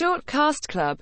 Short Cast Club.